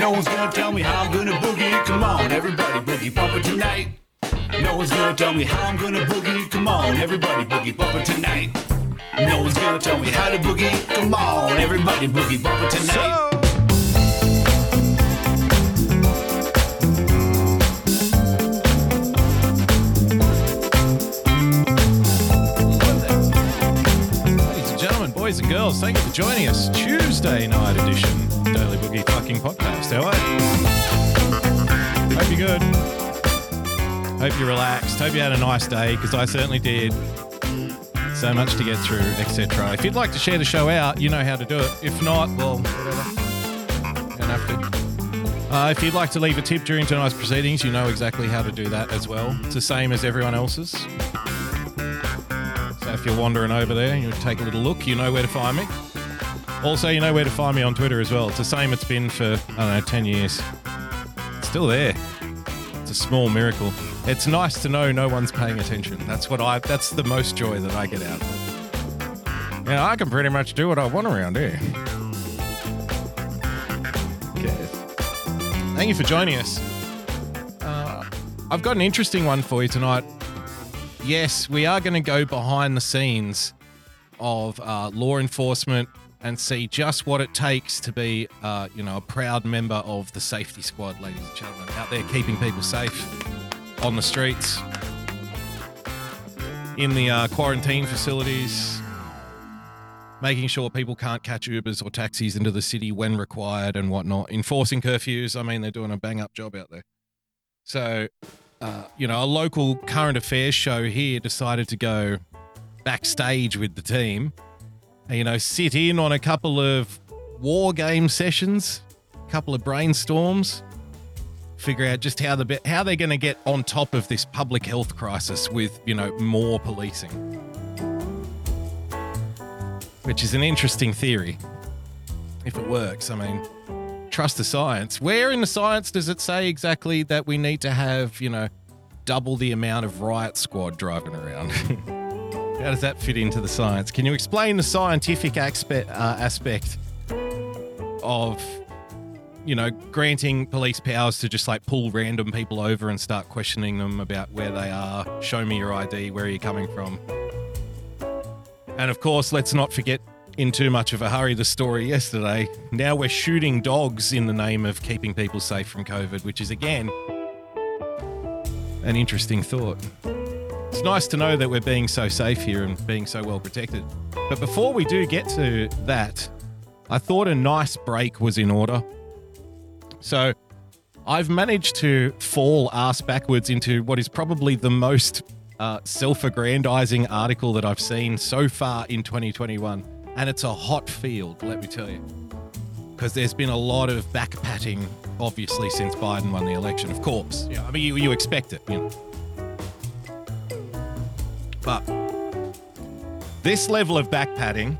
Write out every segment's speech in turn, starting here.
No one's gonna tell me how I'm gonna boogie. Come on, everybody, boogie bumper tonight. No one's gonna tell me how I'm gonna boogie. Come on, everybody, boogie bumper tonight. No one's gonna tell me how to boogie. Come on, everybody, boogie bumper tonight. Ladies and gentlemen, boys and girls, thank you for joining us. Tuesday night edition Boogie fucking podcast. How are you? Hope you're good. Hope you're relaxed. Hope you had a nice day, because I certainly did. So much to get through, etc. If you'd like to share the show out, you know how to do it. If not, well, whatever. Don't have to. Uh, if you'd like to leave a tip during tonight's proceedings, you know exactly how to do that as well. It's the same as everyone else's. So if you're wandering over there, you take a little look, you know where to find me. Also, you know where to find me on Twitter as well. It's the same it's been for, I don't know, 10 years. It's still there. It's a small miracle. It's nice to know no one's paying attention. That's what I, that's the most joy that I get out of it. Yeah, I can pretty much do what I want around here. Okay. Thank you for joining us. Uh, I've got an interesting one for you tonight. Yes, we are going to go behind the scenes of uh, law enforcement and see just what it takes to be, uh, you know, a proud member of the safety squad, ladies and gentlemen, out there keeping people safe on the streets, in the uh, quarantine facilities, making sure people can't catch Ubers or taxis into the city when required and whatnot, enforcing curfews. I mean, they're doing a bang up job out there. So, uh, you know, a local current affairs show here decided to go backstage with the team you know, sit in on a couple of war game sessions, a couple of brainstorms, figure out just how the how they're going to get on top of this public health crisis with, you know, more policing. Which is an interesting theory. If it works, I mean, trust the science. Where in the science does it say exactly that we need to have, you know, double the amount of riot squad driving around? How does that fit into the science? Can you explain the scientific aspect, uh, aspect of, you know, granting police powers to just like pull random people over and start questioning them about where they are? Show me your ID. Where are you coming from? And of course, let's not forget in too much of a hurry the story yesterday. Now we're shooting dogs in the name of keeping people safe from COVID, which is again an interesting thought. It's nice to know that we're being so safe here and being so well protected. But before we do get to that, I thought a nice break was in order. So I've managed to fall ass backwards into what is probably the most uh, self aggrandizing article that I've seen so far in 2021. And it's a hot field, let me tell you. Because there's been a lot of back patting, obviously, since Biden won the election, of course. Yeah, I mean, you, you expect it, you know. But this level of back patting,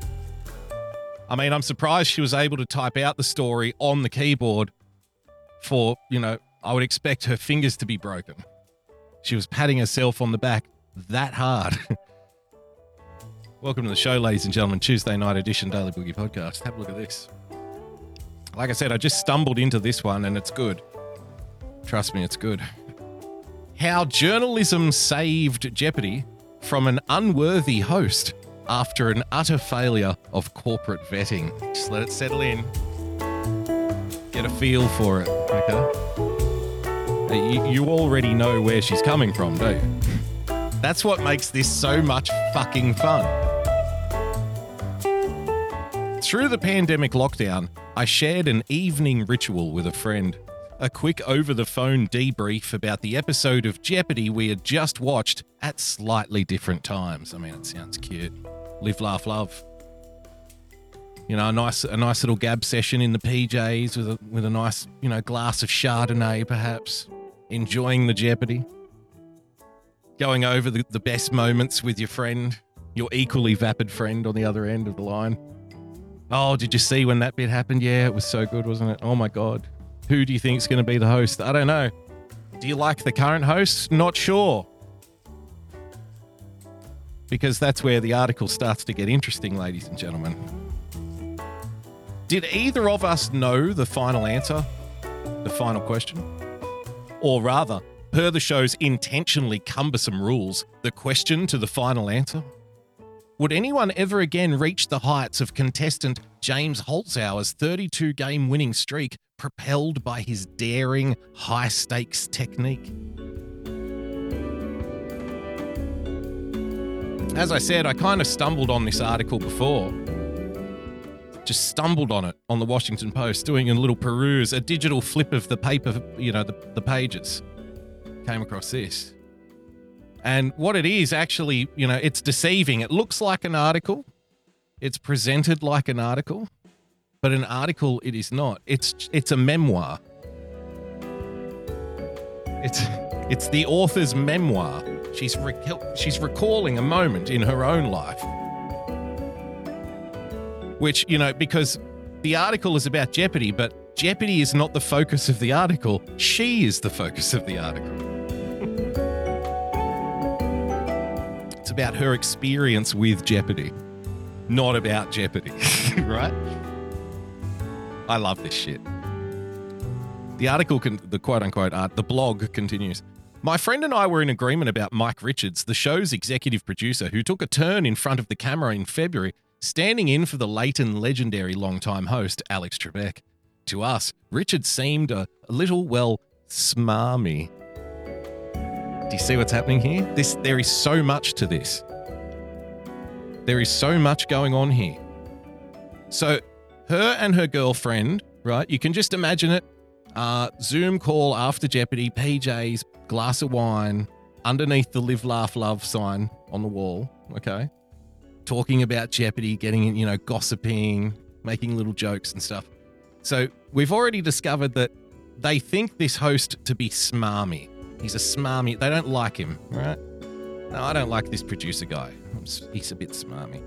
I mean, I'm surprised she was able to type out the story on the keyboard for, you know, I would expect her fingers to be broken. She was patting herself on the back that hard. Welcome to the show, ladies and gentlemen. Tuesday night edition Daily Boogie Podcast. Have a look at this. Like I said, I just stumbled into this one and it's good. Trust me, it's good. How journalism saved Jeopardy from an unworthy host after an utter failure of corporate vetting. Just let it settle in. Get a feel for it, okay? You, you already know where she's coming from, don't you? That's what makes this so much fucking fun. Through the pandemic lockdown, I shared an evening ritual with a friend. A quick over the phone debrief about the episode of Jeopardy we had just watched at slightly different times. I mean, it sounds cute. Live, laugh, love. You know, a nice a nice little gab session in the PJs with a with a nice, you know, glass of Chardonnay perhaps. Enjoying the Jeopardy. Going over the, the best moments with your friend, your equally vapid friend on the other end of the line. Oh, did you see when that bit happened? Yeah, it was so good, wasn't it? Oh my god. Who do you think's going to be the host? I don't know. Do you like the current host? Not sure. Because that's where the article starts to get interesting, ladies and gentlemen. Did either of us know the final answer? The final question. Or rather, per the show's intentionally cumbersome rules, the question to the final answer. Would anyone ever again reach the heights of contestant James Holzhauer's 32 game winning streak propelled by his daring, high stakes technique? As I said, I kind of stumbled on this article before. Just stumbled on it on the Washington Post, doing a little peruse, a digital flip of the paper, you know, the, the pages. Came across this. And what it is actually, you know, it's deceiving. It looks like an article, it's presented like an article, but an article it is not. It's it's a memoir. It's it's the author's memoir. She's rec- she's recalling a moment in her own life. Which, you know, because the article is about Jeopardy, but Jeopardy is not the focus of the article. She is the focus of the article. it's about her experience with Jeopardy, not about Jeopardy, right? I love this shit. The article, can, the quote unquote art, the blog continues. My friend and I were in agreement about Mike Richards, the show's executive producer, who took a turn in front of the camera in February, standing in for the late and legendary longtime host, Alex Trebek. To us, Richards seemed a, a little, well, smarmy. Do you see what's happening here? This there is so much to this. There is so much going on here. So, her and her girlfriend, right? You can just imagine it. Uh, Zoom call after Jeopardy, PJs, glass of wine, underneath the live, laugh, love sign on the wall. Okay. Talking about Jeopardy, getting, you know, gossiping, making little jokes and stuff. So we've already discovered that they think this host to be smarmy. He's a smarmy. They don't like him, right? No, I don't like this producer guy. He's a bit smarmy.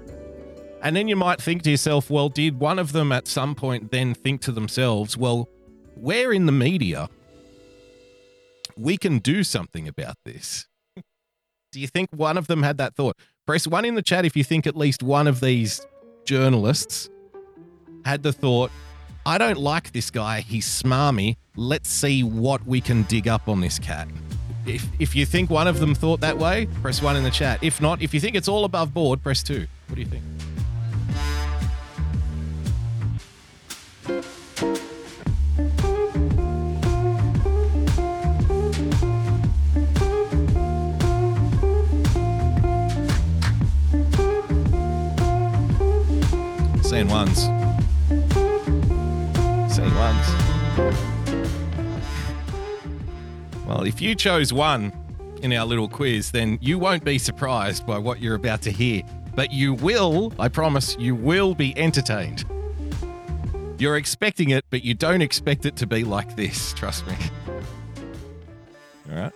And then you might think to yourself, well, did one of them at some point then think to themselves, well, we're in the media. We can do something about this. do you think one of them had that thought? Press one in the chat if you think at least one of these journalists had the thought, I don't like this guy. He's smarmy. Let's see what we can dig up on this cat. If, if you think one of them thought that way, press one in the chat. If not, if you think it's all above board, press two. What do you think? Saying ones. Saying ones. Well, if you chose one in our little quiz, then you won't be surprised by what you're about to hear. But you will, I promise, you will be entertained. You're expecting it, but you don't expect it to be like this, trust me. All right.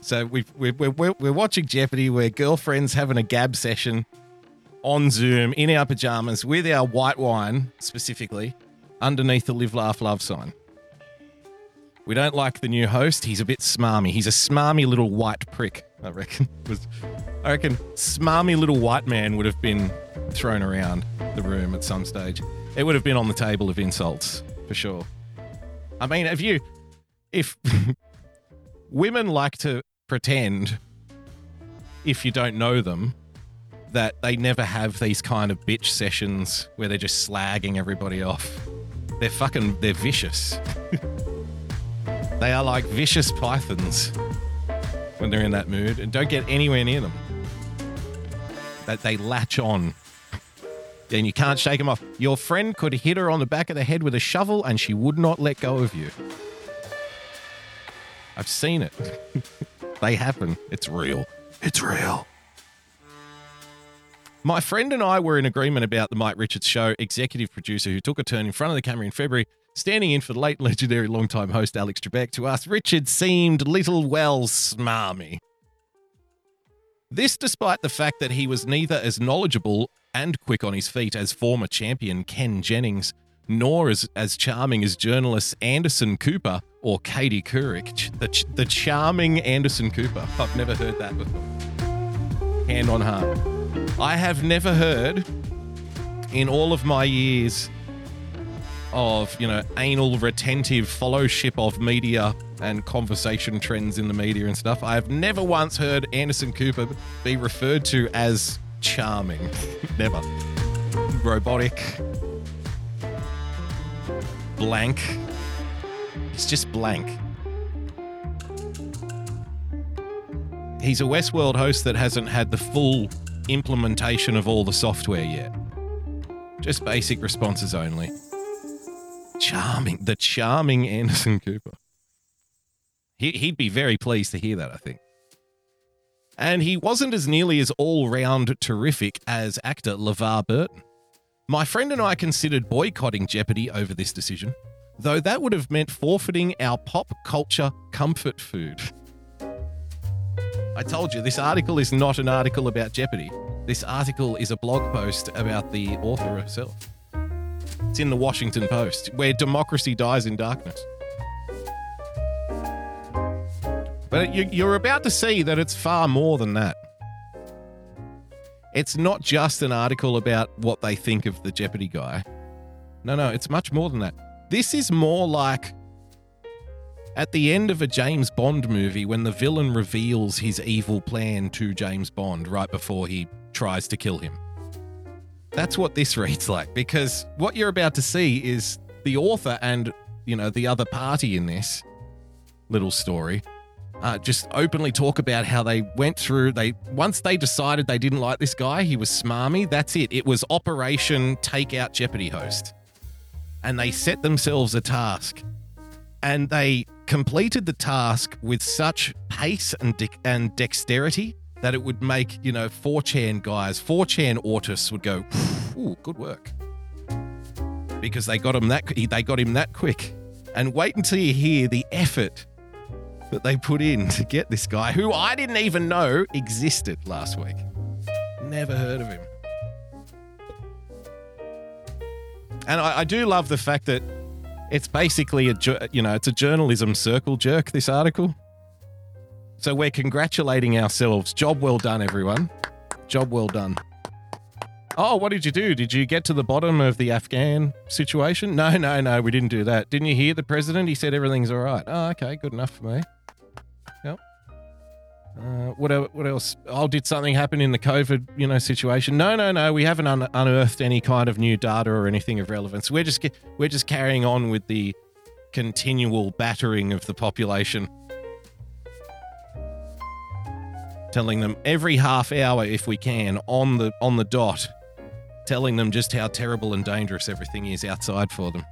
So we've, we're, we're, we're watching Jeopardy. We're girlfriends having a gab session on Zoom in our pajamas with our white wine, specifically, underneath the live, laugh, love sign. We don't like the new host. He's a bit smarmy. He's a smarmy little white prick, I reckon. I reckon smarmy little white man would have been thrown around the room at some stage. It would have been on the table of insults, for sure. I mean, if you, if women like to pretend, if you don't know them, that they never have these kind of bitch sessions where they're just slagging everybody off. They're fucking, they're vicious. they are like vicious pythons when they're in that mood and don't get anywhere near them. That they latch on. And you can't shake them off. Your friend could hit her on the back of the head with a shovel and she would not let go of you. I've seen it. they happen. It's real. It's real. My friend and I were in agreement about the Mike Richards show executive producer who took a turn in front of the camera in February, standing in for the late legendary longtime host Alex Trebek. To us, Richards seemed little well smarmy. This despite the fact that he was neither as knowledgeable and quick on his feet as former champion Ken Jennings, nor as, as charming as journalists Anderson Cooper or Katie Couric. The, the charming Anderson Cooper. I've never heard that before. Hand on heart. I have never heard in all of my years of, you know, anal retentive fellowship of media and conversation trends in the media and stuff. I have never once heard Anderson Cooper be referred to as charming. never. Robotic. Blank. He's just blank. He's a Westworld host that hasn't had the full implementation of all the software yet. Just basic responses only. Charming. The charming Anderson Cooper. He, he'd be very pleased to hear that, I think. And he wasn't as nearly as all round terrific as actor LeVar Burton. My friend and I considered boycotting Jeopardy over this decision, though that would have meant forfeiting our pop culture comfort food. I told you, this article is not an article about Jeopardy. This article is a blog post about the author herself. It's in the Washington Post, where democracy dies in darkness. But you're about to see that it's far more than that. It's not just an article about what they think of the Jeopardy guy. No, no, it's much more than that. This is more like at the end of a James Bond movie when the villain reveals his evil plan to James Bond right before he tries to kill him. That's what this reads like because what you're about to see is the author and, you know, the other party in this little story uh, just openly talk about how they went through. They once they decided they didn't like this guy, he was smarmy. That's it. It was Operation Take Out Jeopardy host, and they set themselves a task, and they completed the task with such pace and de- and dexterity that it would make you know 4chan guys, 4chan autists would go, "Ooh, good work," because they got him that they got him that quick. And wait until you hear the effort that they put in to get this guy, who I didn't even know existed last week. Never heard of him. And I, I do love the fact that it's basically a you know it's a journalism circle jerk. This article. So we're congratulating ourselves. Job well done, everyone. Job well done. Oh, what did you do? Did you get to the bottom of the Afghan situation? No, no, no, we didn't do that. Didn't you hear the president? He said everything's all right. Oh, okay, good enough for me. Uh, what what else? Oh, did something happen in the COVID you know situation? No, no, no. We haven't un- unearthed any kind of new data or anything of relevance. We're just we're just carrying on with the continual battering of the population, telling them every half hour, if we can, on the on the dot, telling them just how terrible and dangerous everything is outside for them.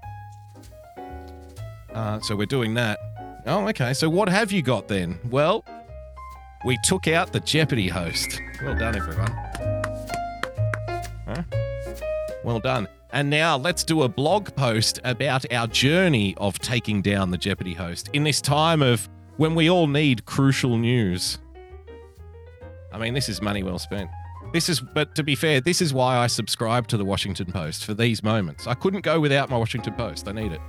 Uh, so we're doing that. Oh, okay. So what have you got then? Well, we took out the Jeopardy host. Well done, everyone. Huh? Well done. And now let's do a blog post about our journey of taking down the Jeopardy host in this time of when we all need crucial news. I mean, this is money well spent. This is, but to be fair, this is why I subscribe to the Washington Post for these moments. I couldn't go without my Washington Post. I need it.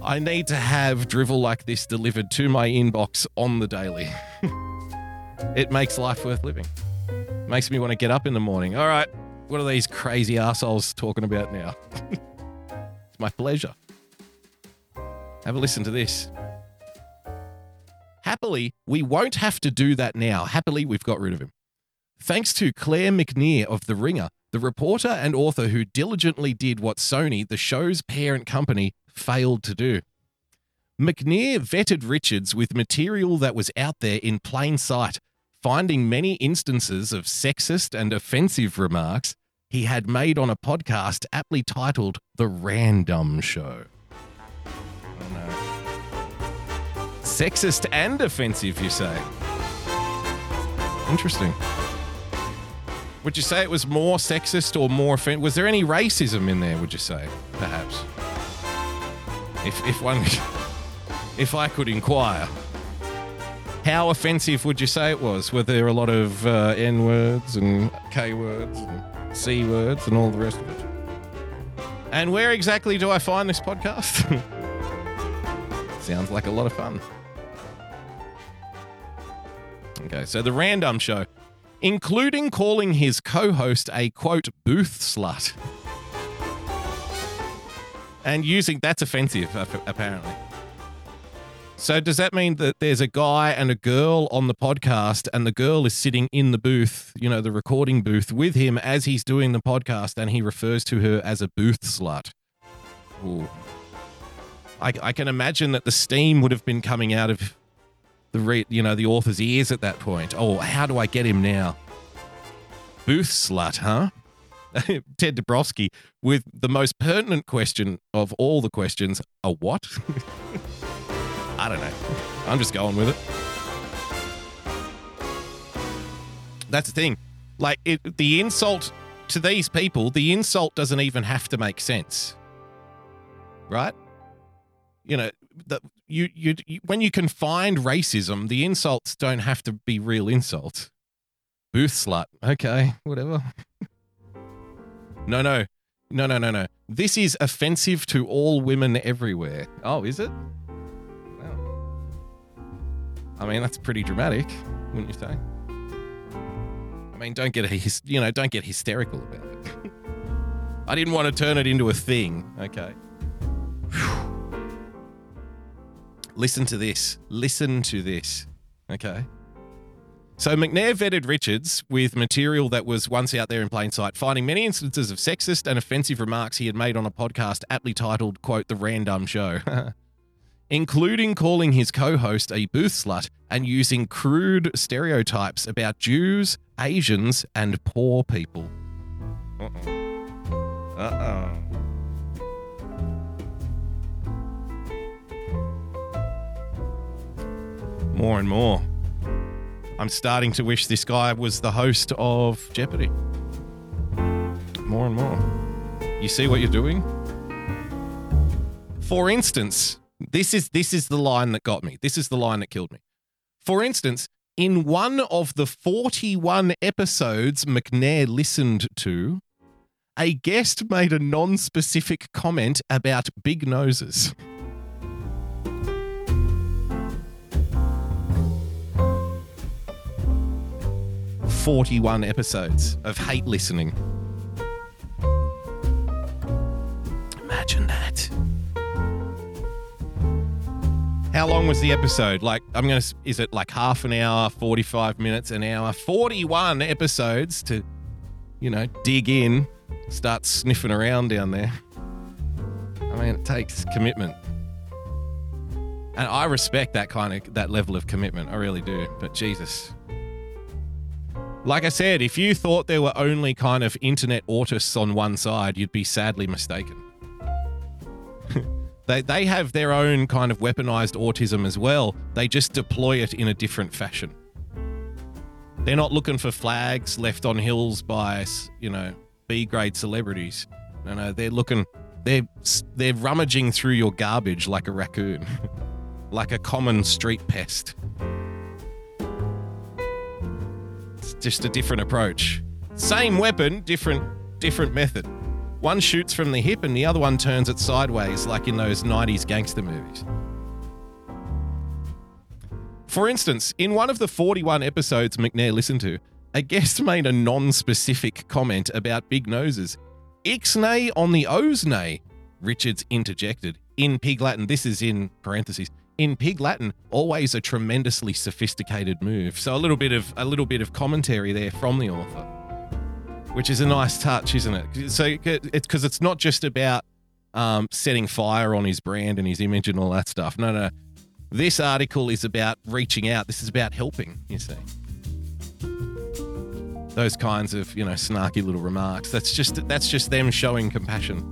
I need to have drivel like this delivered to my inbox on the daily. it makes life worth living. Makes me want to get up in the morning. All right, what are these crazy assholes talking about now? it's my pleasure. Have a listen to this. Happily, we won't have to do that now. Happily, we've got rid of him. Thanks to Claire McNear of The Ringer, the reporter and author who diligently did what Sony, the show's parent company, failed to do. McNear vetted Richards with material that was out there in plain sight, finding many instances of sexist and offensive remarks he had made on a podcast aptly titled The Random Show. Oh no. Sexist and offensive, you say? Interesting. Would you say it was more sexist or more offensive? Was there any racism in there, would you say, perhaps? If, if one, if I could inquire, how offensive would you say it was? Were there a lot of uh, N words and K words and C words and all the rest of it? And where exactly do I find this podcast? Sounds like a lot of fun. Okay, so the random show, including calling his co host a quote, booth slut. And using that's offensive apparently. So does that mean that there's a guy and a girl on the podcast and the girl is sitting in the booth, you know, the recording booth with him as he's doing the podcast and he refers to her as a booth slut? Ooh. I, I can imagine that the steam would have been coming out of the re, you know the author's ears at that point. Oh, how do I get him now? Booth slut, huh? Ted Dabrowski with the most pertinent question of all the questions: a what? I don't know. I'm just going with it. That's the thing. Like it, the insult to these people, the insult doesn't even have to make sense, right? You know, the, you, you you when you can find racism, the insults don't have to be real insults. Booth slut, okay, whatever. no, no, no, no, no, no. This is offensive to all women everywhere. Oh, is it? I mean, that's pretty dramatic, wouldn't you say? I mean, don't get you know, don't get hysterical about it. I didn't want to turn it into a thing. Okay. Listen to this. Listen to this. Okay. So McNear vetted Richards with material that was once out there in plain sight, finding many instances of sexist and offensive remarks he had made on a podcast aptly titled, quote, The Random Show, including calling his co-host a booth slut and using crude stereotypes about Jews, Asians, and poor people. Uh-oh. Uh-oh. More and more. I'm starting to wish this guy was the host of Jeopardy. More and more. You see what you're doing? For instance, this is this is the line that got me. This is the line that killed me. For instance, in one of the 41 episodes McNear listened to, a guest made a non-specific comment about big noses. 41 episodes of hate listening. Imagine that. How long was the episode? Like, I'm going to, is it like half an hour, 45 minutes, an hour? 41 episodes to, you know, dig in, start sniffing around down there. I mean, it takes commitment. And I respect that kind of, that level of commitment. I really do. But Jesus, like I said, if you thought there were only kind of internet autists on one side, you'd be sadly mistaken. they, they have their own kind of weaponized autism as well. They just deploy it in a different fashion. They're not looking for flags left on hills by, you know, B grade celebrities. No, no, they're looking, they're, they're rummaging through your garbage like a raccoon, like a common street pest. Just a different approach. Same weapon, different different method. One shoots from the hip and the other one turns it sideways, like in those 90s gangster movies. For instance, in one of the 41 episodes McNear listened to, a guest made a non specific comment about big noses. Ixnay on the Osnay, Richards interjected. In Pig Latin, this is in parentheses in Pig Latin, always a tremendously sophisticated move. So a little bit of a little bit of commentary there from the author, which is a nice touch, isn't it? So it's because it's not just about um, setting fire on his brand and his image and all that stuff. No, no. This article is about reaching out. This is about helping. You see. Those kinds of, you know, snarky little remarks. That's just that's just them showing compassion.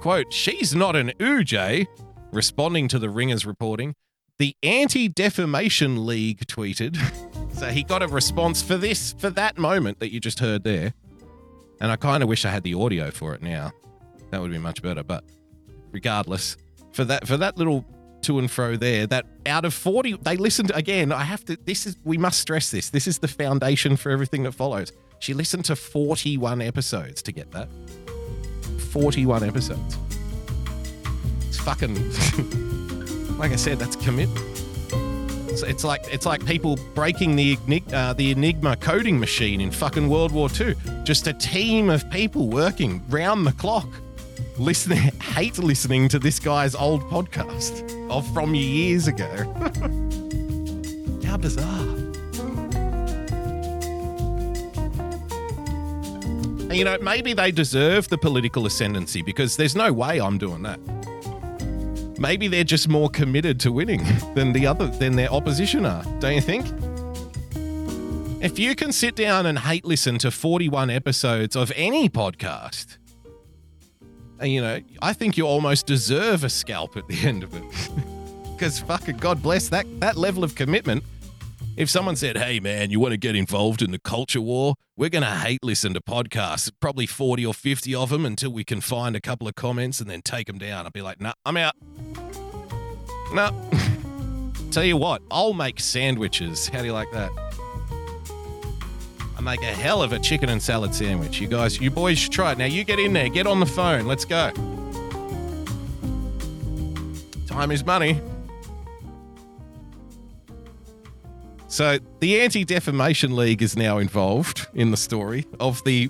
Quote, she's not an UJ, Responding to the Ringer's reporting, the Anti Defamation League tweeted. so he got a response for this, for that moment that you just heard there. And I kind of wish I had the audio for it now. That would be much better. But regardless, for that for that little to and fro there, that out of 40, they listened again. I have to, this is, we must stress this. This is the foundation for everything that follows. She listened to 41 episodes to get that. 41 episodes fucking like I said, that's commitment. It's, it's, like it's like people breaking the uh, the Enigma coding machine in fucking World War II. Just a team of people working round the clock, listening, hate listening to this guy's old podcast of from years ago. How bizarre. And, You know, maybe they deserve the political ascendancy because there's no way I'm doing that. Maybe they're just more committed to winning than the other than their opposition are. Don't you think? If you can sit down and hate listen to 41 episodes of any podcast, uh, you know, I think you almost deserve a scalp at the end of it. Because fucking God bless that that level of commitment. If someone said, "Hey man, you want to get involved in the culture war? We're going to hate listen to podcasts, probably 40 or 50 of them until we can find a couple of comments and then take them down." I'd be like, "Nah, I'm out." Nah. Tell you what, I'll make sandwiches. How do you like that? I make a hell of a chicken and salad sandwich. You guys, you boys should try it. Now you get in there, get on the phone. Let's go. Time is money. So the Anti Defamation League is now involved in the story of the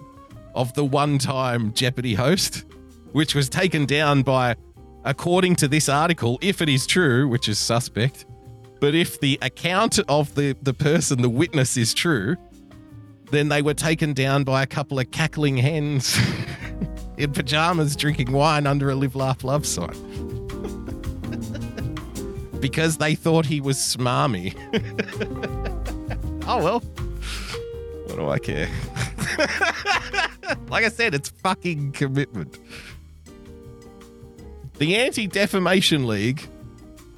of the one-time Jeopardy host, which was taken down by, according to this article, if it is true, which is suspect, but if the account of the the person, the witness, is true, then they were taken down by a couple of cackling hens in pajamas drinking wine under a live, laugh, love sign. Because they thought he was smarmy. oh, well. What do I care? like I said, it's fucking commitment. The Anti Defamation League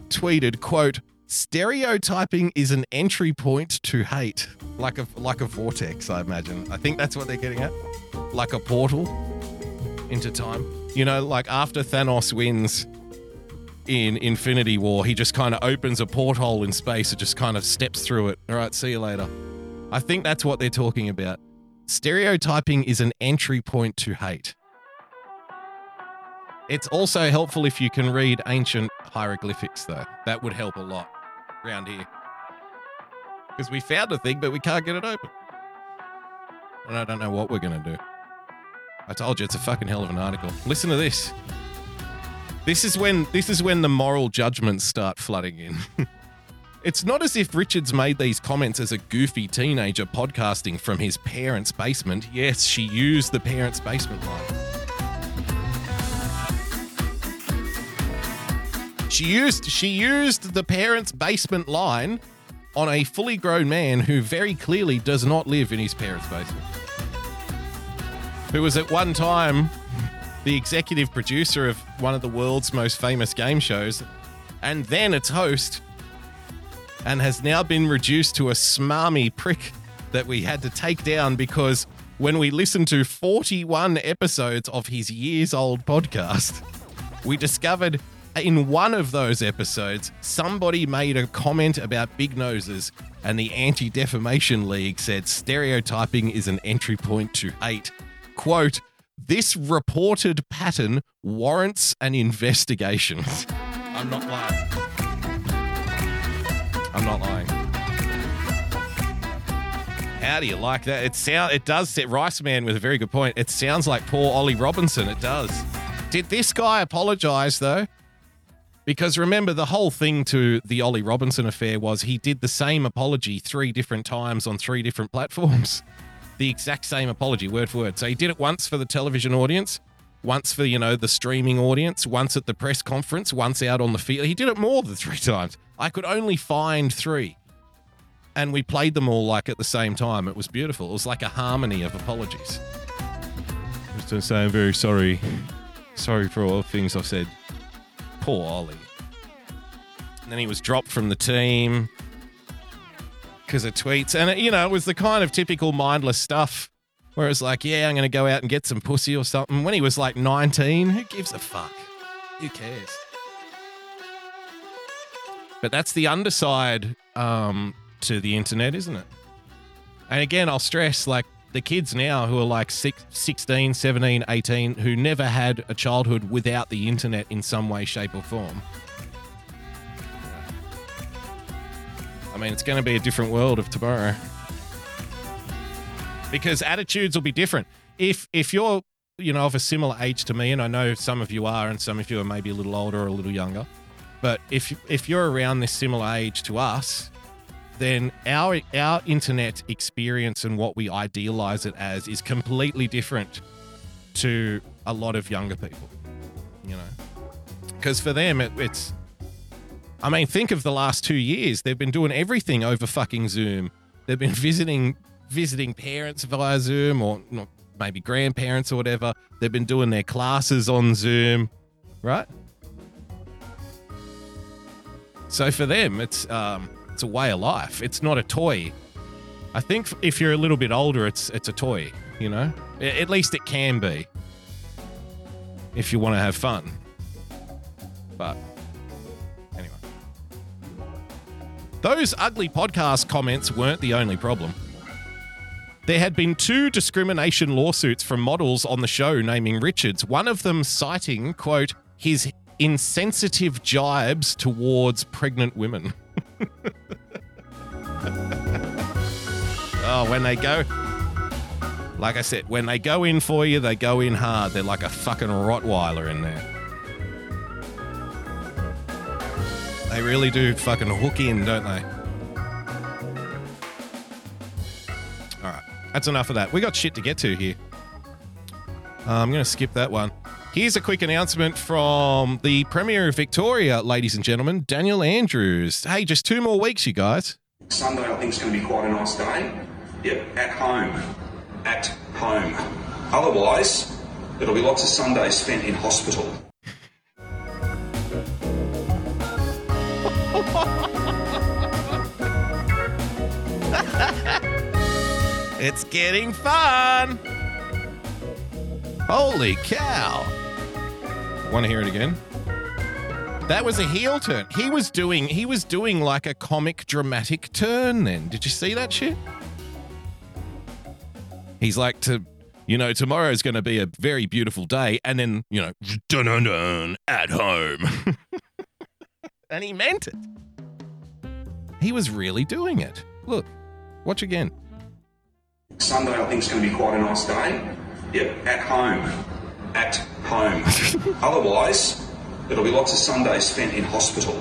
tweeted, quote, stereotyping is an entry point to hate. Like a like a vortex, I imagine. I think that's what they're getting at. Like a portal into time. You know, like after Thanos wins in Infinity War, he just kind of opens a porthole in space and just kind of steps through it. All right, see you later. I think that's what they're talking about. Stereotyping is an entry point to hate. It's also helpful if you can read ancient hieroglyphics, though. That would help a lot around here. Because we found a thing, but we can't get it open. And I don't know what we're going to do. I told you it's a fucking hell of an article. Listen to this. This is when this is when the moral judgments start flooding in. it's not as if Richards made these comments as a goofy teenager podcasting from his parents' basement. Yes, she used the parents' basement line. She used she used the parents' basement line on a fully grown man who very clearly does not live in his parents' basement. Who was at one time the executive producer of one of the world's most famous game shows, and then its host, and has now been reduced to a smarmy prick that we had to take down because when we listened to 41 episodes of his years old podcast, we discovered in one of those episodes, somebody made a comment about big noses, and the Anti Defamation League said stereotyping is an entry point to hate. Quote, this reported pattern warrants an investigation. I'm not lying. I'm not lying. How do you like that? It sound it does set Rice Man with a very good point. It sounds like poor Ollie Robinson. It does. Did this guy apologize though? Because remember, the whole thing to the Ollie Robinson affair was he did the same apology three different times on three different platforms. The exact same apology, word for word. So he did it once for the television audience, once for, you know, the streaming audience, once at the press conference, once out on the field. He did it more than three times. I could only find three. And we played them all like at the same time. It was beautiful. It was like a harmony of apologies. Just to say I'm very sorry. Sorry for all the things I've said. Poor Ollie. And then he was dropped from the team because of tweets. And, it, you know, it was the kind of typical mindless stuff where it's like, yeah, I'm going to go out and get some pussy or something. When he was like 19, who gives a fuck? Who cares? But that's the underside um, to the internet, isn't it? And again, I'll stress like the kids now who are like six, 16, 17, 18, who never had a childhood without the internet in some way, shape, or form. I mean, it's going to be a different world of tomorrow because attitudes will be different. If if you're you know, of a similar age to me, and I know some of you are, and some of you are maybe a little older or a little younger. But if if you're around this similar age to us, then our our internet experience and what we idealize it as is completely different to a lot of younger people. You know, because for them it, it's. I mean, think of the last two years. They've been doing everything over fucking Zoom. They've been visiting visiting parents via Zoom or not, maybe grandparents or whatever. They've been doing their classes on Zoom, right? So for them, it's um, it's a way of life. It's not a toy. I think if you're a little bit older, it's it's a toy. You know, at least it can be if you want to have fun. But those ugly podcast comments weren't the only problem. There had been two discrimination lawsuits from models on the show naming Richards, one of them citing, quote, his insensitive jibes towards pregnant women. oh, when they go, like I said, when they go in for you, they go in hard. They're like a fucking Rottweiler in there. They really do fucking hook in, don't they? All right, that's enough of that. We got shit to get to here. Uh, I'm going to skip that one. Here's a quick announcement from the Premier of Victoria, ladies and gentlemen, Daniel Andrews. Hey, just two more weeks, you guys. Sunday, I think, is going to be quite a nice day. Yep, at home. At home. Otherwise, it'll be lots of Sundays spent in hospital. It's getting fun. Holy cow. Want to hear it again? That was a heel turn. He was doing he was doing like a comic dramatic turn then. Did you see that shit? He's like to you know, tomorrow's going to be a very beautiful day and then, you know, dun dun dun at home. and he meant it. He was really doing it. Look, watch again. Sunday, I think, is going to be quite a nice day. Yep, at home. At home. Otherwise, it'll be lots of Sundays spent in hospital.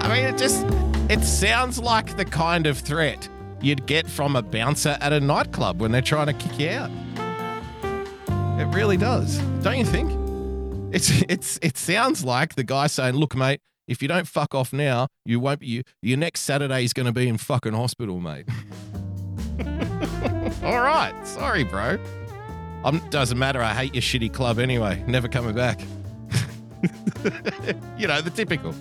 I mean, it just it sounds like the kind of threat you'd get from a bouncer at a nightclub when they're trying to kick you out. It really does, don't you think? It's it's it sounds like the guy saying, "Look, mate, if you don't fuck off now, you won't be you, your next Saturday is going to be in fucking hospital, mate." All right, sorry, bro. Um, doesn't matter. I hate your shitty club anyway. Never coming back. you know the typical.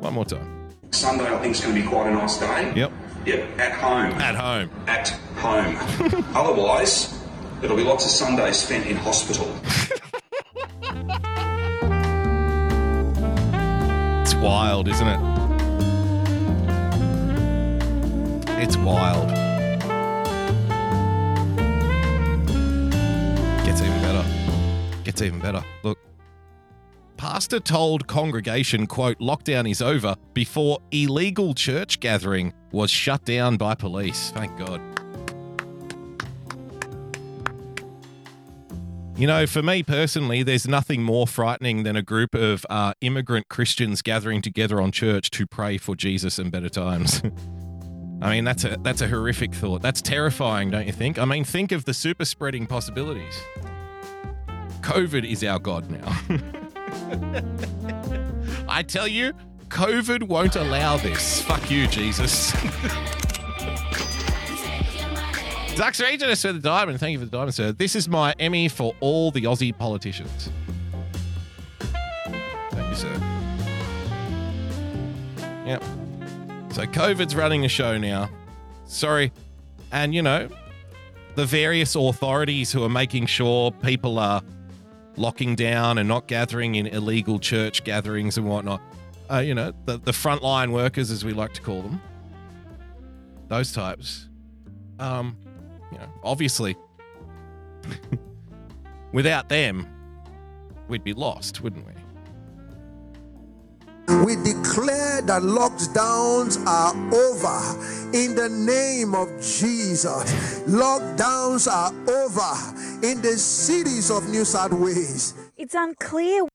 One more time. Sunday, I think, is going to be quite a nice day. Yep. Yep, at home. At home. At home. Otherwise, it'll be lots of Sundays spent in hospital. Wild, isn't it? It's wild. Gets even better. Gets even better. Look. Pastor told congregation, quote, lockdown is over before illegal church gathering was shut down by police. Thank God. You know, for me personally, there's nothing more frightening than a group of uh, immigrant Christians gathering together on church to pray for Jesus and better times. I mean, that's a that's a horrific thought. That's terrifying, don't you think? I mean, think of the super spreading possibilities. COVID is our god now. I tell you, COVID won't allow this. Fuck you, Jesus. Dux Regis for the diamond. Thank you for the diamond, sir. This is my Emmy for all the Aussie politicians. Thank you, sir. Yep. So COVID's running the show now. Sorry. And, you know, the various authorities who are making sure people are locking down and not gathering in illegal church gatherings and whatnot. Uh, you know, the, the frontline workers, as we like to call them, those types. Um, you know, obviously, without them, we'd be lost, wouldn't we? We declare that lockdowns are over in the name of Jesus. Lockdowns are over in the cities of New South Wales. It's unclear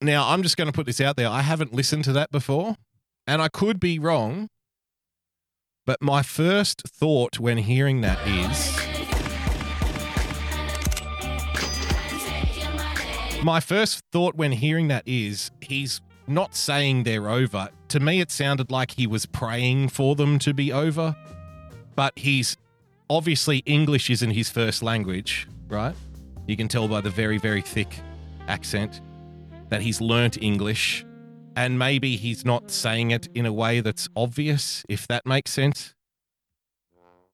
Now, I'm just going to put this out there. I haven't listened to that before, and I could be wrong. But my first thought when hearing that is my first thought when hearing that is he's not saying they're over. To me, it sounded like he was praying for them to be over, but he's obviously English isn't his first language, right? You can tell by the very, very thick accent that he's learnt English and maybe he's not saying it in a way that's obvious, if that makes sense.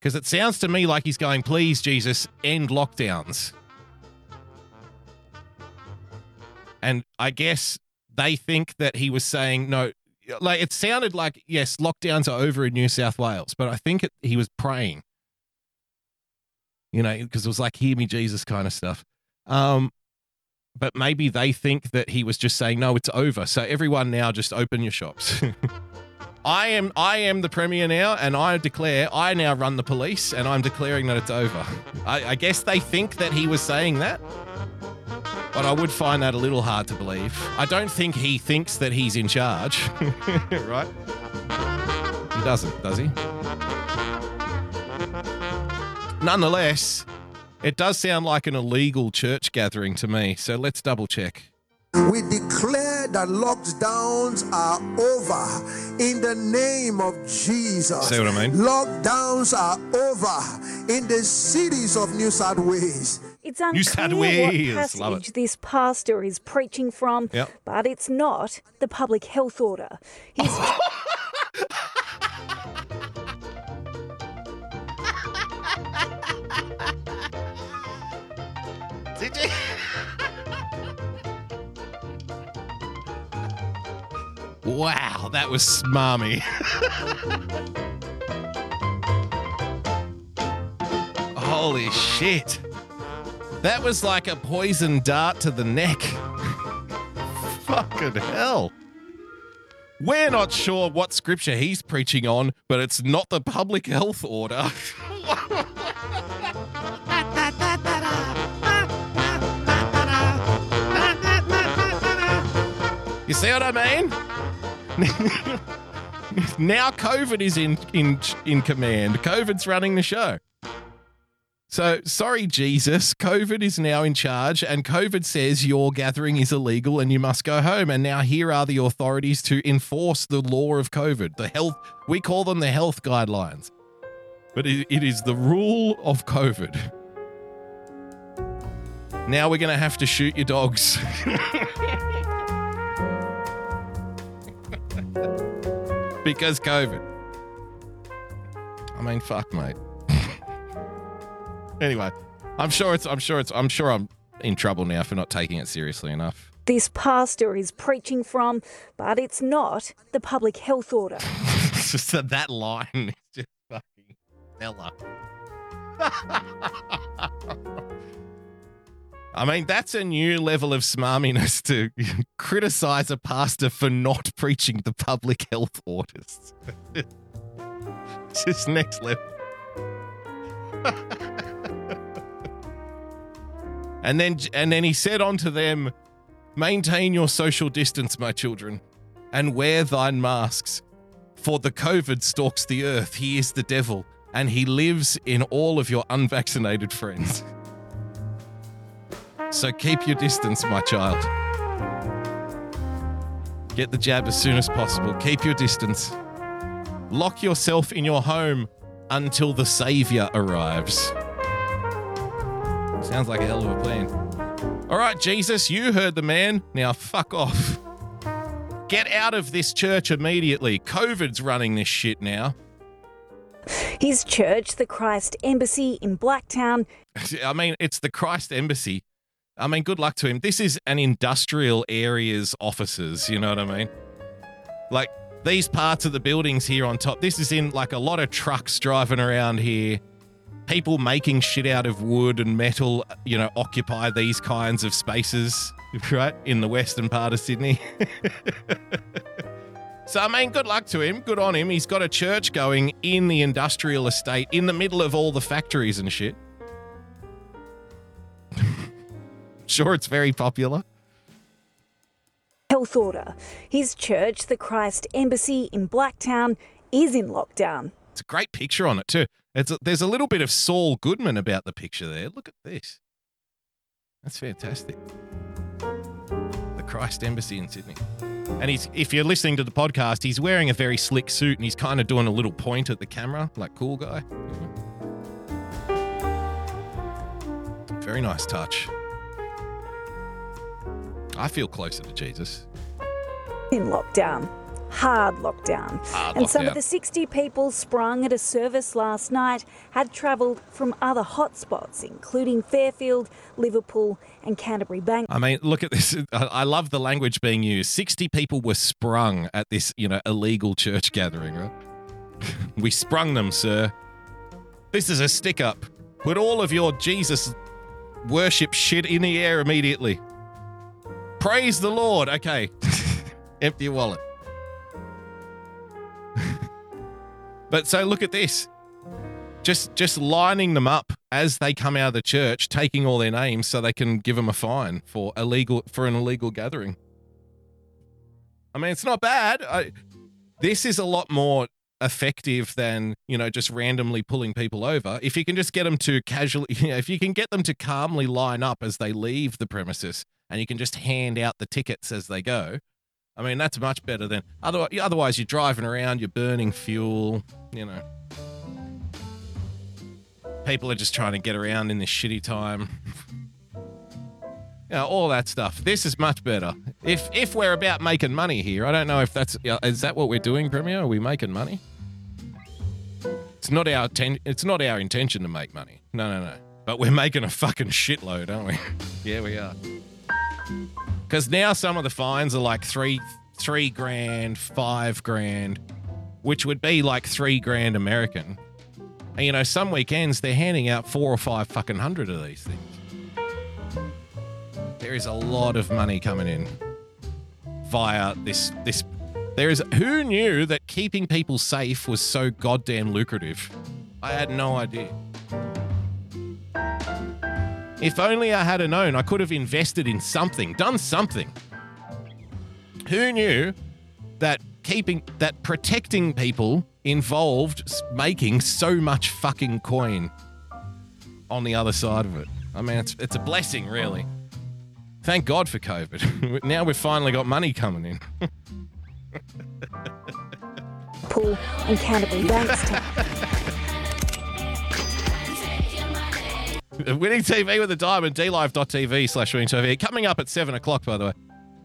Because it sounds to me like he's going, please, Jesus, end lockdowns. And I guess they think that he was saying, no, like it sounded like, yes, lockdowns are over in New South Wales, but I think it, he was praying, you know, because it was like, hear me, Jesus kind of stuff. Um, but maybe they think that he was just saying, no, it's over. So everyone now just open your shops. I am I am the premier now, and I declare I now run the police, and I'm declaring that it's over. I, I guess they think that he was saying that, but I would find that a little hard to believe. I don't think he thinks that he's in charge, right? He doesn't, does he? Nonetheless, it does sound like an illegal church gathering to me, so let's double check. We declare that lockdowns are over in the name of Jesus. See what I mean? Lockdowns are over in the cities of New South Wales. It's New South unclear Wales. what passage this pastor is preaching from, Yep. but it's not the public health order. wow, that was smarmy. Holy shit. That was like a poison dart to the neck. Fucking hell. We're not sure what scripture he's preaching on, but it's not the public health order. You see what I mean? now COVID is in in in command. COVID's running the show. So sorry, Jesus. COVID is now in charge, and COVID says your gathering is illegal and you must go home. And now here are the authorities to enforce the law of COVID. The health we call them the health guidelines, but it, it is the rule of COVID. Now we're gonna have to shoot your dogs. because COVID. I mean, fuck, mate. anyway, I'm sure it's. I'm sure it's. I'm sure I'm in trouble now for not taking it seriously enough. this pastor is preaching from, but it's not the public health order. It's just that, that line is just fucking stellar. I mean, that's a new level of smarminess to criticize a pastor for not preaching the public health orders. it's just next level. and then and then he said unto them, Maintain your social distance, my children, and wear thine masks. For the COVID stalks the earth. He is the devil, and he lives in all of your unvaccinated friends. So keep your distance, my child. Get the jab as soon as possible. Keep your distance. Lock yourself in your home until the Savior arrives. Sounds like a hell of a plan. All right, Jesus, you heard the man. Now fuck off. Get out of this church immediately. COVID's running this shit now. His church, the Christ Embassy in Blacktown, I mean, it's the Christ Embassy. I mean, good luck to him. This is an industrial area's offices. You know what I mean? Like these parts of the buildings here on top. This is in like a lot of trucks driving around here. people making shit out of wood and metal, you know, occupy these kinds of spaces, right, in the western part of Sydney. so, I mean, good luck to him. Good on him. He's got a church going in the industrial estate in the middle of all the factories and shit. sure, it's very popular. Health order. His church, the Christ Embassy in Blacktown, is in lockdown. It's a great picture on it too. It's a, there's a little bit of Saul Goodman about the picture there. Look at this. That's fantastic. The Christ Embassy in Sydney. And he's if you're listening to the podcast, he's wearing a very slick suit and he's kind of doing a little point at the camera, like cool guy. Mm-hmm. Very nice touch. I feel closer to Jesus. In lockdown. Hard lockdown. Hard and some of the 60 people sprung at a service last night had travelled from other hotspots, including Fairfield, Liverpool, and Canterbury Bank. I mean, look at this. I I love the language being used. 60 people were sprung at this, you know, illegal church gathering, right? we sprung them, sir. This is a stick up. Put all of your Jesus worship shit in the air immediately. Praise the Lord. Okay. Empty your wallet. but so look at this. Just just lining them up as they come out of the church, taking all their names so they can give them a fine for illegal for an illegal gathering. I mean, it's not bad. I, this is a lot more effective than you know just randomly pulling people over. If you can just get them to casually, you know, if you can get them to calmly line up as they leave the premises, and you can just hand out the tickets as they go. I mean, that's much better than otherwise. Otherwise, you're driving around, you're burning fuel. You know, people are just trying to get around in this shitty time. You know, all that stuff. This is much better. If if we're about making money here, I don't know if that's is that what we're doing, Premier? Are we making money? It's not our ten, it's not our intention to make money. No, no, no. But we're making a fucking shitload, aren't we? yeah, we are. Because now some of the fines are like three three grand, five grand, which would be like three grand American. And you know, some weekends they're handing out four or five fucking hundred of these things. There is a lot of money coming in via this this there is who knew that keeping people safe was so goddamn lucrative? I had no idea. If only I had known, I could have invested in something, done something. Who knew that keeping that protecting people involved making so much fucking coin on the other side of it? I mean, it's it's a blessing, really. Thank God for COVID. now we've finally got money coming in. Pool and Bankstown. Winning TV with a diamond, dlive.tv slash winning TV. Coming up at 7 o'clock, by the way.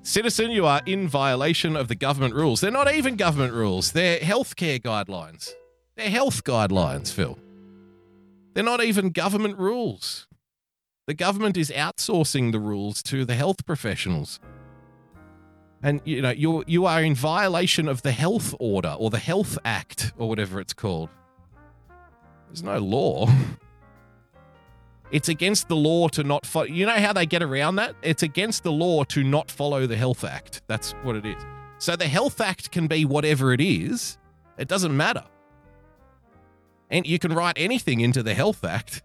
Citizen, you are in violation of the government rules. They're not even government rules, they're healthcare guidelines. They're health guidelines, Phil. They're not even government rules. The government is outsourcing the rules to the health professionals. And you know, you you are in violation of the health order or the health act or whatever it's called. There's no law. It's against the law to not follow. You know how they get around that? It's against the law to not follow the Health Act. That's what it is. So the Health Act can be whatever it is, it doesn't matter. And you can write anything into the Health Act.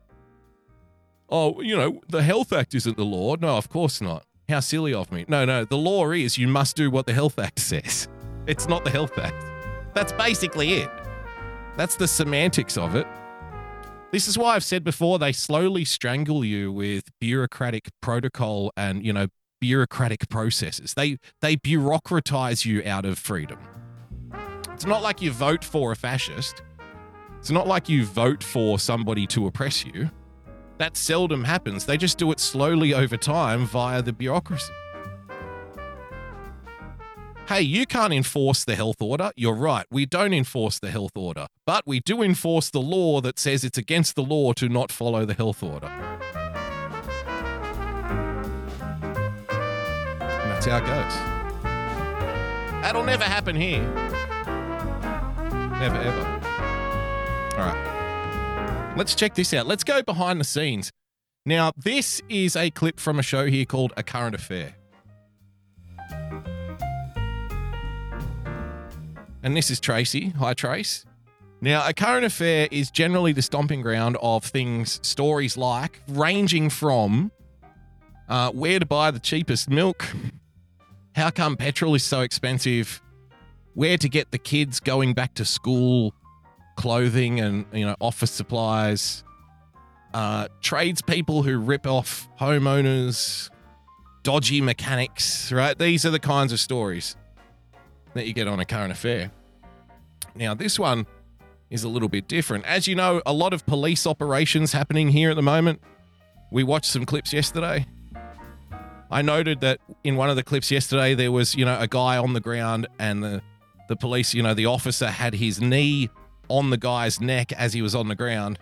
Oh, you know, the Health Act isn't the law. No, of course not. How silly of me. No, no, the law is you must do what the Health Act says. It's not the Health Act. That's basically it. That's the semantics of it. This is why I've said before they slowly strangle you with bureaucratic protocol and, you know, bureaucratic processes. They they bureaucratize you out of freedom. It's not like you vote for a fascist. It's not like you vote for somebody to oppress you. That seldom happens. They just do it slowly over time via the bureaucracy. Hey, you can't enforce the health order. You're right. We don't enforce the health order, but we do enforce the law that says it's against the law to not follow the health order. And that's how it goes. That'll never happen here. Never, ever. All right. Let's check this out. Let's go behind the scenes. Now, this is a clip from a show here called A Current Affair. And this is Tracy. Hi, Trace. Now, a current affair is generally the stomping ground of things, stories like, ranging from uh, where to buy the cheapest milk, how come petrol is so expensive, where to get the kids going back to school, clothing and you know office supplies, uh, tradespeople who rip off homeowners, dodgy mechanics. Right, these are the kinds of stories that you get on a current affair. Now, this one is a little bit different. As you know, a lot of police operations happening here at the moment. We watched some clips yesterday. I noted that in one of the clips yesterday, there was, you know, a guy on the ground and the, the police, you know, the officer had his knee on the guy's neck as he was on the ground.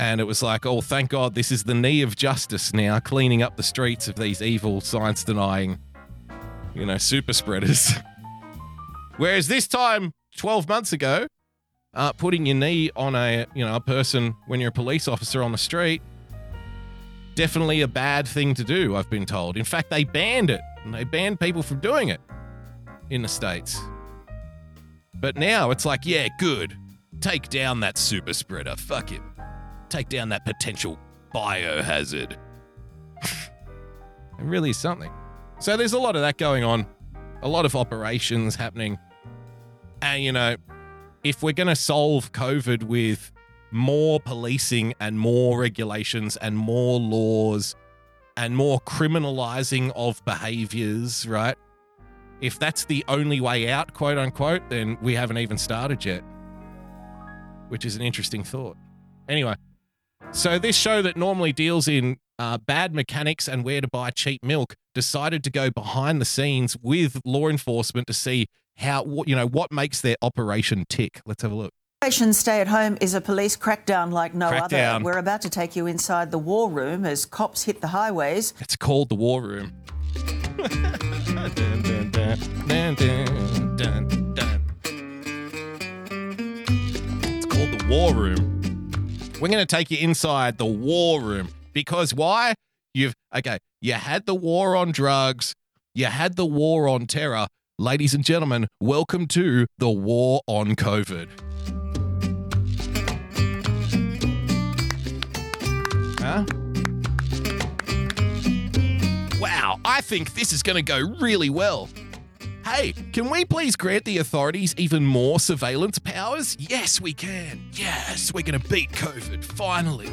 And it was like, oh, thank God this is the knee of justice now, cleaning up the streets of these evil, science denying, you know, super spreaders. Whereas this time, 12 months ago, uh, putting your knee on a, you know, a person when you're a police officer on the street, definitely a bad thing to do, I've been told. In fact, they banned it. And they banned people from doing it in the States. But now it's like, yeah, good. Take down that super spreader. Fuck it. Take down that potential biohazard. it really is something. So there's a lot of that going on, a lot of operations happening. And, you know, if we're going to solve COVID with more policing and more regulations and more laws and more criminalizing of behaviors, right? If that's the only way out, quote unquote, then we haven't even started yet, which is an interesting thought. Anyway, so this show that normally deals in uh, bad mechanics and where to buy cheap milk decided to go behind the scenes with law enforcement to see how what you know what makes their operation tick. Let's have a look. Operation Stay at Home is a police crackdown like no Crackdown. other. We're about to take you inside the war room as cops hit the highways. It's called the War Room. Dun, dun, dun. It's called the War Room. We're going to take you inside the War Room because why? You've okay. You had the war on drugs. You had the war on terror. Ladies and gentlemen, welcome to the war on COVID. Huh? Wow, I think this is going to go really well. Hey, can we please grant the authorities even more surveillance powers? Yes, we can. Yes, we're going to beat COVID, finally.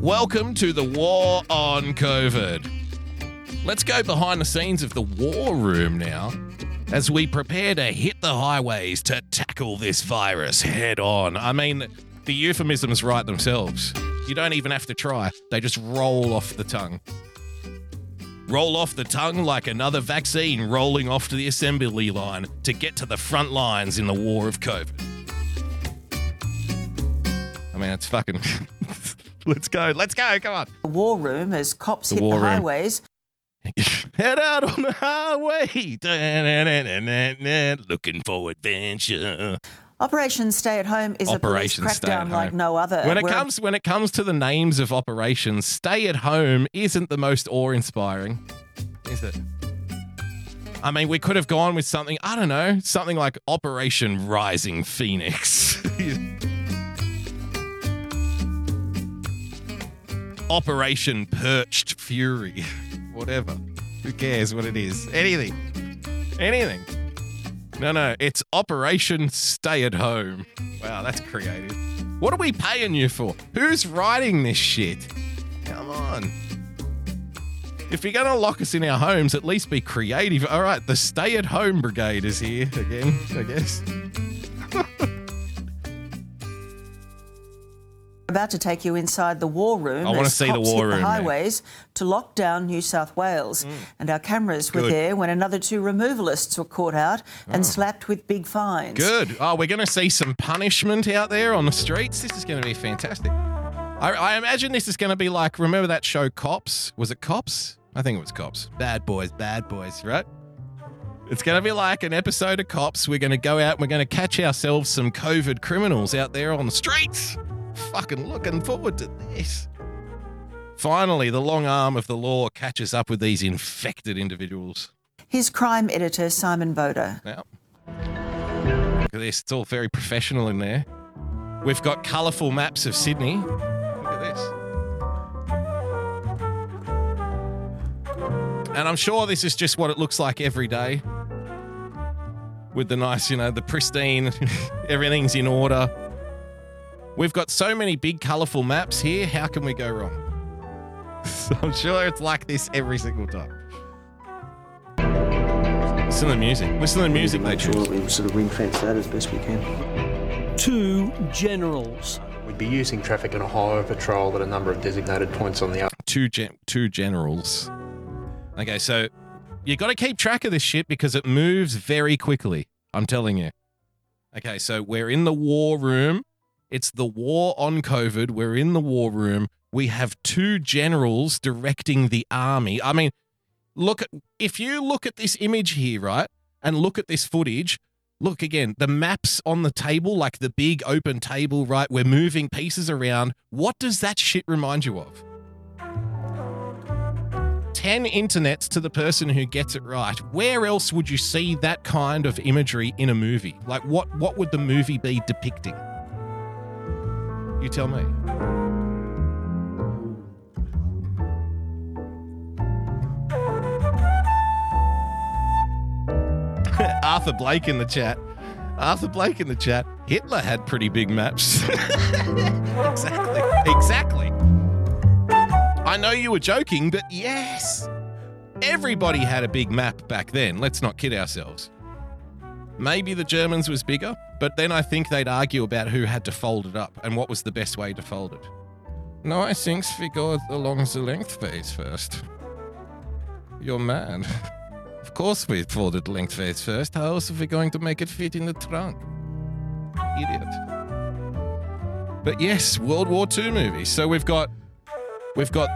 Welcome to the war on COVID. Let's go behind the scenes of the war room now as we prepare to hit the highways to tackle this virus head on. I mean, the euphemisms write themselves. You don't even have to try, they just roll off the tongue. Roll off the tongue like another vaccine rolling off to the assembly line to get to the front lines in the war of COVID. I mean, it's fucking. let's go, let's go, come on. The war room as cops The hit the room. highways. Head out on the highway. Looking for adventure. Operation Stay at Home is Operation a police Stay at crackdown like no other. When it We're- comes when it comes to the names of operations, stay at home isn't the most awe-inspiring, is it? I mean, we could have gone with something, I don't know, something like Operation Rising Phoenix. Operation Perched Fury. Whatever. Who cares what it is? Anything. Anything. No, no, it's Operation Stay at Home. Wow, that's creative. What are we paying you for? Who's writing this shit? Come on. If you're going to lock us in our homes, at least be creative. All right, the Stay at Home Brigade is here again, I guess. about to take you inside the war room. I wanna as see the war room, the highways to lock down New South Wales, mm. and our cameras were Good. there when another two removalists were caught out and mm. slapped with big fines. Good. Oh, we're going to see some punishment out there on the streets. This is going to be fantastic. I, I imagine this is going to be like, remember that show Cops? Was it Cops? I think it was Cops. Bad boys, bad boys, right? It's going to be like an episode of Cops. We're going to go out and we're going to catch ourselves some COVID criminals out there on the streets. Fucking looking forward to this. Finally, the long arm of the law catches up with these infected individuals. His crime editor Simon Bouda. Now, look at this. It's all very professional in there. We've got colourful maps of Sydney. Look at this. And I'm sure this is just what it looks like every day. With the nice, you know, the pristine, everything's in order. We've got so many big, colourful maps here. How can we go wrong? So I'm sure it's like this every single time. Listen to the music. Listen to the music Make sure that we sort of ring fence that as best we can. Two generals. We'd be using traffic on a highway patrol at a number of designated points on the two gen- two generals. Okay, so you got to keep track of this shit because it moves very quickly. I'm telling you. Okay, so we're in the war room. It's the war on COVID. We're in the war room. We have two generals directing the army. I mean, look at if you look at this image here, right? And look at this footage. Look again, the maps on the table, like the big open table, right? We're moving pieces around. What does that shit remind you of? 10 internets to the person who gets it right. Where else would you see that kind of imagery in a movie? Like what what would the movie be depicting? You tell me. Arthur Blake in the chat. Arthur Blake in the chat. Hitler had pretty big maps. exactly. Exactly. I know you were joking, but yes. Everybody had a big map back then. Let's not kid ourselves. Maybe the Germans was bigger, but then I think they'd argue about who had to fold it up and what was the best way to fold it. No, I think we go along the length phase first. You're mad. Of course we folded lengthways first. How else are we going to make it fit in the trunk? Idiot. But yes, World War II movies. So we've got we've got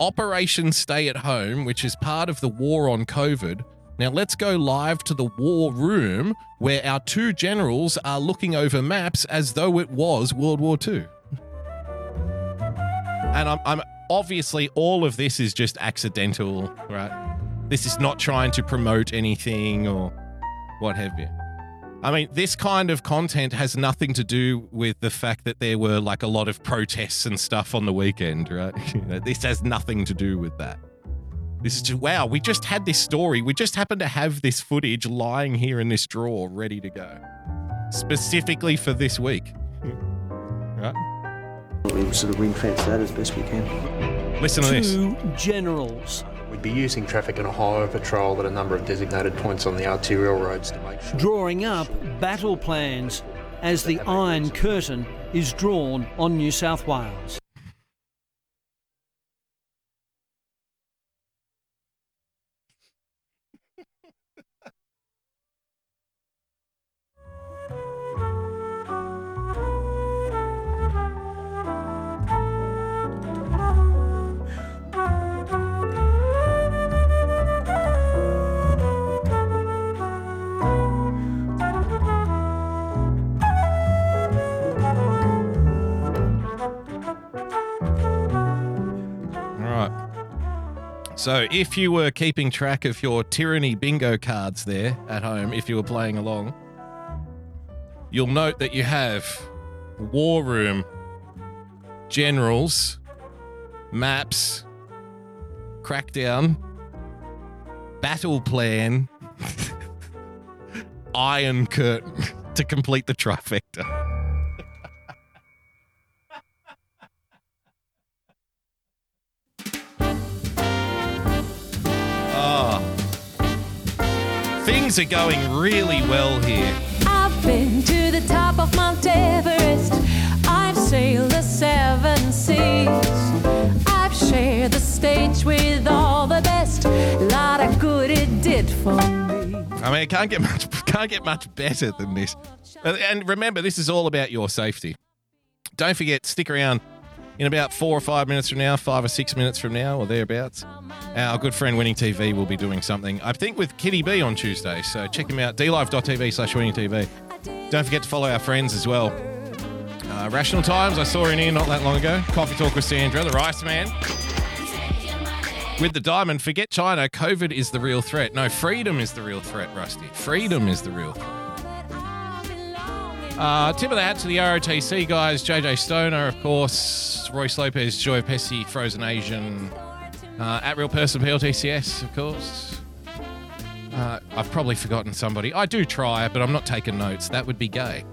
Operation Stay at Home, which is part of the war on COVID. Now let's go live to the war room where our two generals are looking over maps as though it was World War II. And I'm, I'm obviously all of this is just accidental, right? This is not trying to promote anything or what have you. I mean, this kind of content has nothing to do with the fact that there were like a lot of protests and stuff on the weekend, right? This has nothing to do with that. This is just, wow, we just had this story. We just happen to have this footage lying here in this drawer ready to go, specifically for this week. Hmm. right? We sort of ring fence that as best we can. Listen to this. Two generals. We'd be using traffic on a highway patrol at a number of designated points on the arterial roads to make sure. drawing up battle plans as the Iron Curtain is drawn on New South Wales. So, if you were keeping track of your tyranny bingo cards there at home, if you were playing along, you'll note that you have war room, generals, maps, crackdown, battle plan, iron curtain to complete the trifecta. Ah. Things are going really well here. I've been to the top of Mount Everest. I've sailed the seven seas. I've shared the stage with all the best. A Lot of good it did for me. I mean, it can't get much can't get much better than this. And- And remember, this is all about your safety. Don't forget, stick around In about four or five minutes from now, five or six minutes from now, or thereabouts, our good friend Winning TV will be doing something, I think, with Kitty B on Tuesday. So check him out, dlive.tv slash winning TV. Don't forget to follow our friends as well. Uh, Rational Times, I saw in here not that long ago. Coffee Talk with Sandra, the Rice Man. With the diamond, forget China. COVID is the real threat. No, freedom is the real threat, Rusty. Freedom is the real threat. Uh, tip of the hat to the ROTC guys JJ Stoner, of course, Royce Lopez, Joy Pesci, Frozen Asian, uh, at Real Person PLTCS, of course. Uh, I've probably forgotten somebody. I do try, but I'm not taking notes. That would be gay.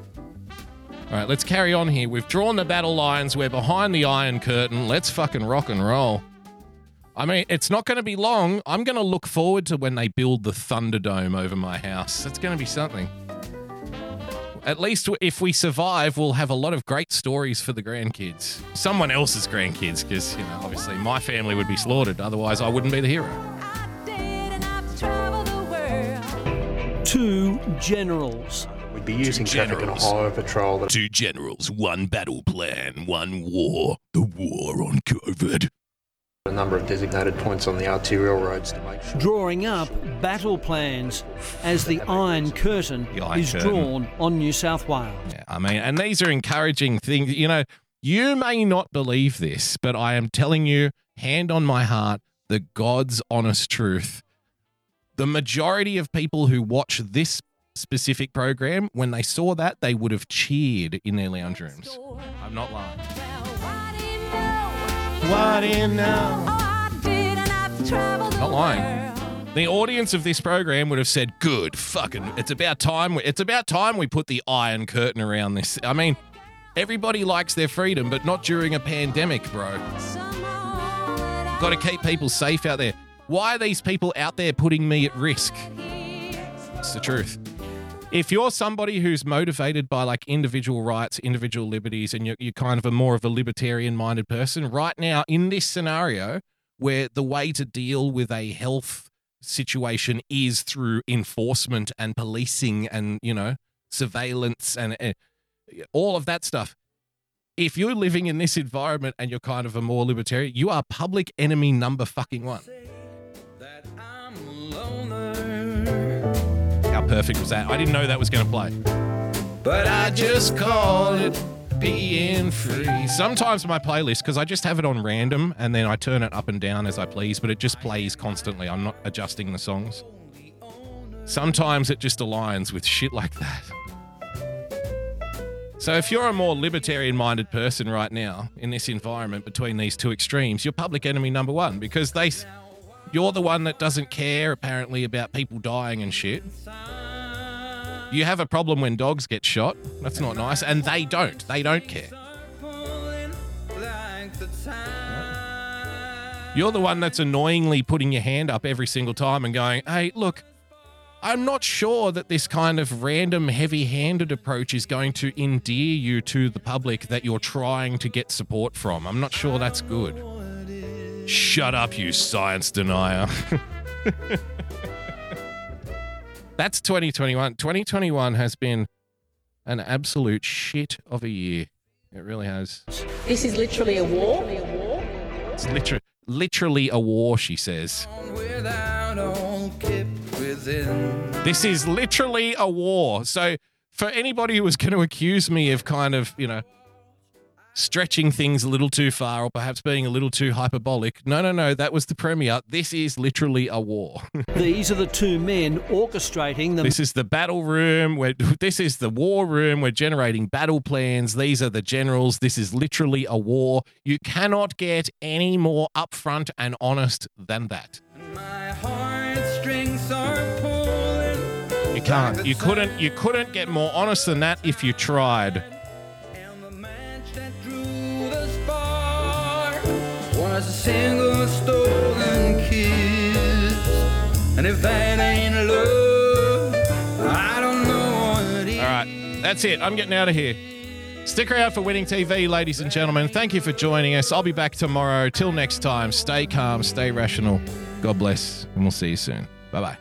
All right, let's carry on here. We've drawn the battle lines. We're behind the Iron Curtain. Let's fucking rock and roll. I mean, it's not going to be long. I'm going to look forward to when they build the Thunderdome over my house. That's going to be something. At least if we survive, we'll have a lot of great stories for the grandkids. Someone else's grandkids, because, you know, obviously my family would be slaughtered. Otherwise, I wouldn't be the hero. Two generals. We'd be using traffic and generals. highway patrol Two generals, one battle plan, one war. The war on COVID. A number of designated points on the arterial roads to make sure. drawing up battle plans as the Iron Curtain The Iron is Curtain. drawn on New South Wales. Yeah, I mean, and these are encouraging things. You know, you may not believe this, but I am telling you, hand on my heart, the God's honest truth. The majority of people who watch this specific program, when they saw that, they would have cheered in their lounge rooms. I'm not lying. What in now? Not lying. The audience of this program would have said, "Good, fucking, it's about time. we- It's about time we put the iron curtain around this." I mean, everybody likes their freedom, but not during a pandemic, bro. Got to keep people safe out there. Why are these people out there putting me at risk? It's the truth. If you're somebody who's motivated by like individual rights, individual liberties, and you're, you're kind of a more of a libertarian minded person, right now in this scenario where the way to deal with a health situation is through enforcement and policing and, you know, surveillance and uh, all of that stuff. If you're living in this environment and you're kind of a more libertarian, you are public enemy number fucking one. Perfect was that? I didn't know that was going to play. But I just call it being free. Sometimes my playlist, because I just have it on random and then I turn it up and down as I please, but it just plays constantly. I'm not adjusting the songs. Sometimes it just aligns with shit like that. So if you're a more libertarian minded person right now in this environment between these two extremes, you're public enemy number one because they you're the one that doesn't care apparently about people dying and shit. You have a problem when dogs get shot. That's not nice. And they don't. They don't care. You're the one that's annoyingly putting your hand up every single time and going, hey, look, I'm not sure that this kind of random, heavy handed approach is going to endear you to the public that you're trying to get support from. I'm not sure that's good. Shut up, you science denier. That's 2021. 2021 has been an absolute shit of a year. It really has. This is literally a war. It's literally, literally a war, she says. This is literally a war. So, for anybody who was going to accuse me of kind of, you know, stretching things a little too far or perhaps being a little too hyperbolic, no, no, no, that was the premier. This is literally a war. These are the two men orchestrating the This is the battle room. Where this is the war room. We're generating battle plans. These are the generals. This is literally a war. You cannot get any more upfront and honest than that. You can't. You couldn't. You couldn't get more honest than that if you tried. Was a single stolen kiss. And if that ain't love, I don't know what All right, that's it. I'm getting out of here. Stick around for Winning TV, ladies and gentlemen. Thank you for joining us. I'll be back tomorrow. Till next time, stay calm, stay rational. God bless, and we'll see you soon. Bye bye.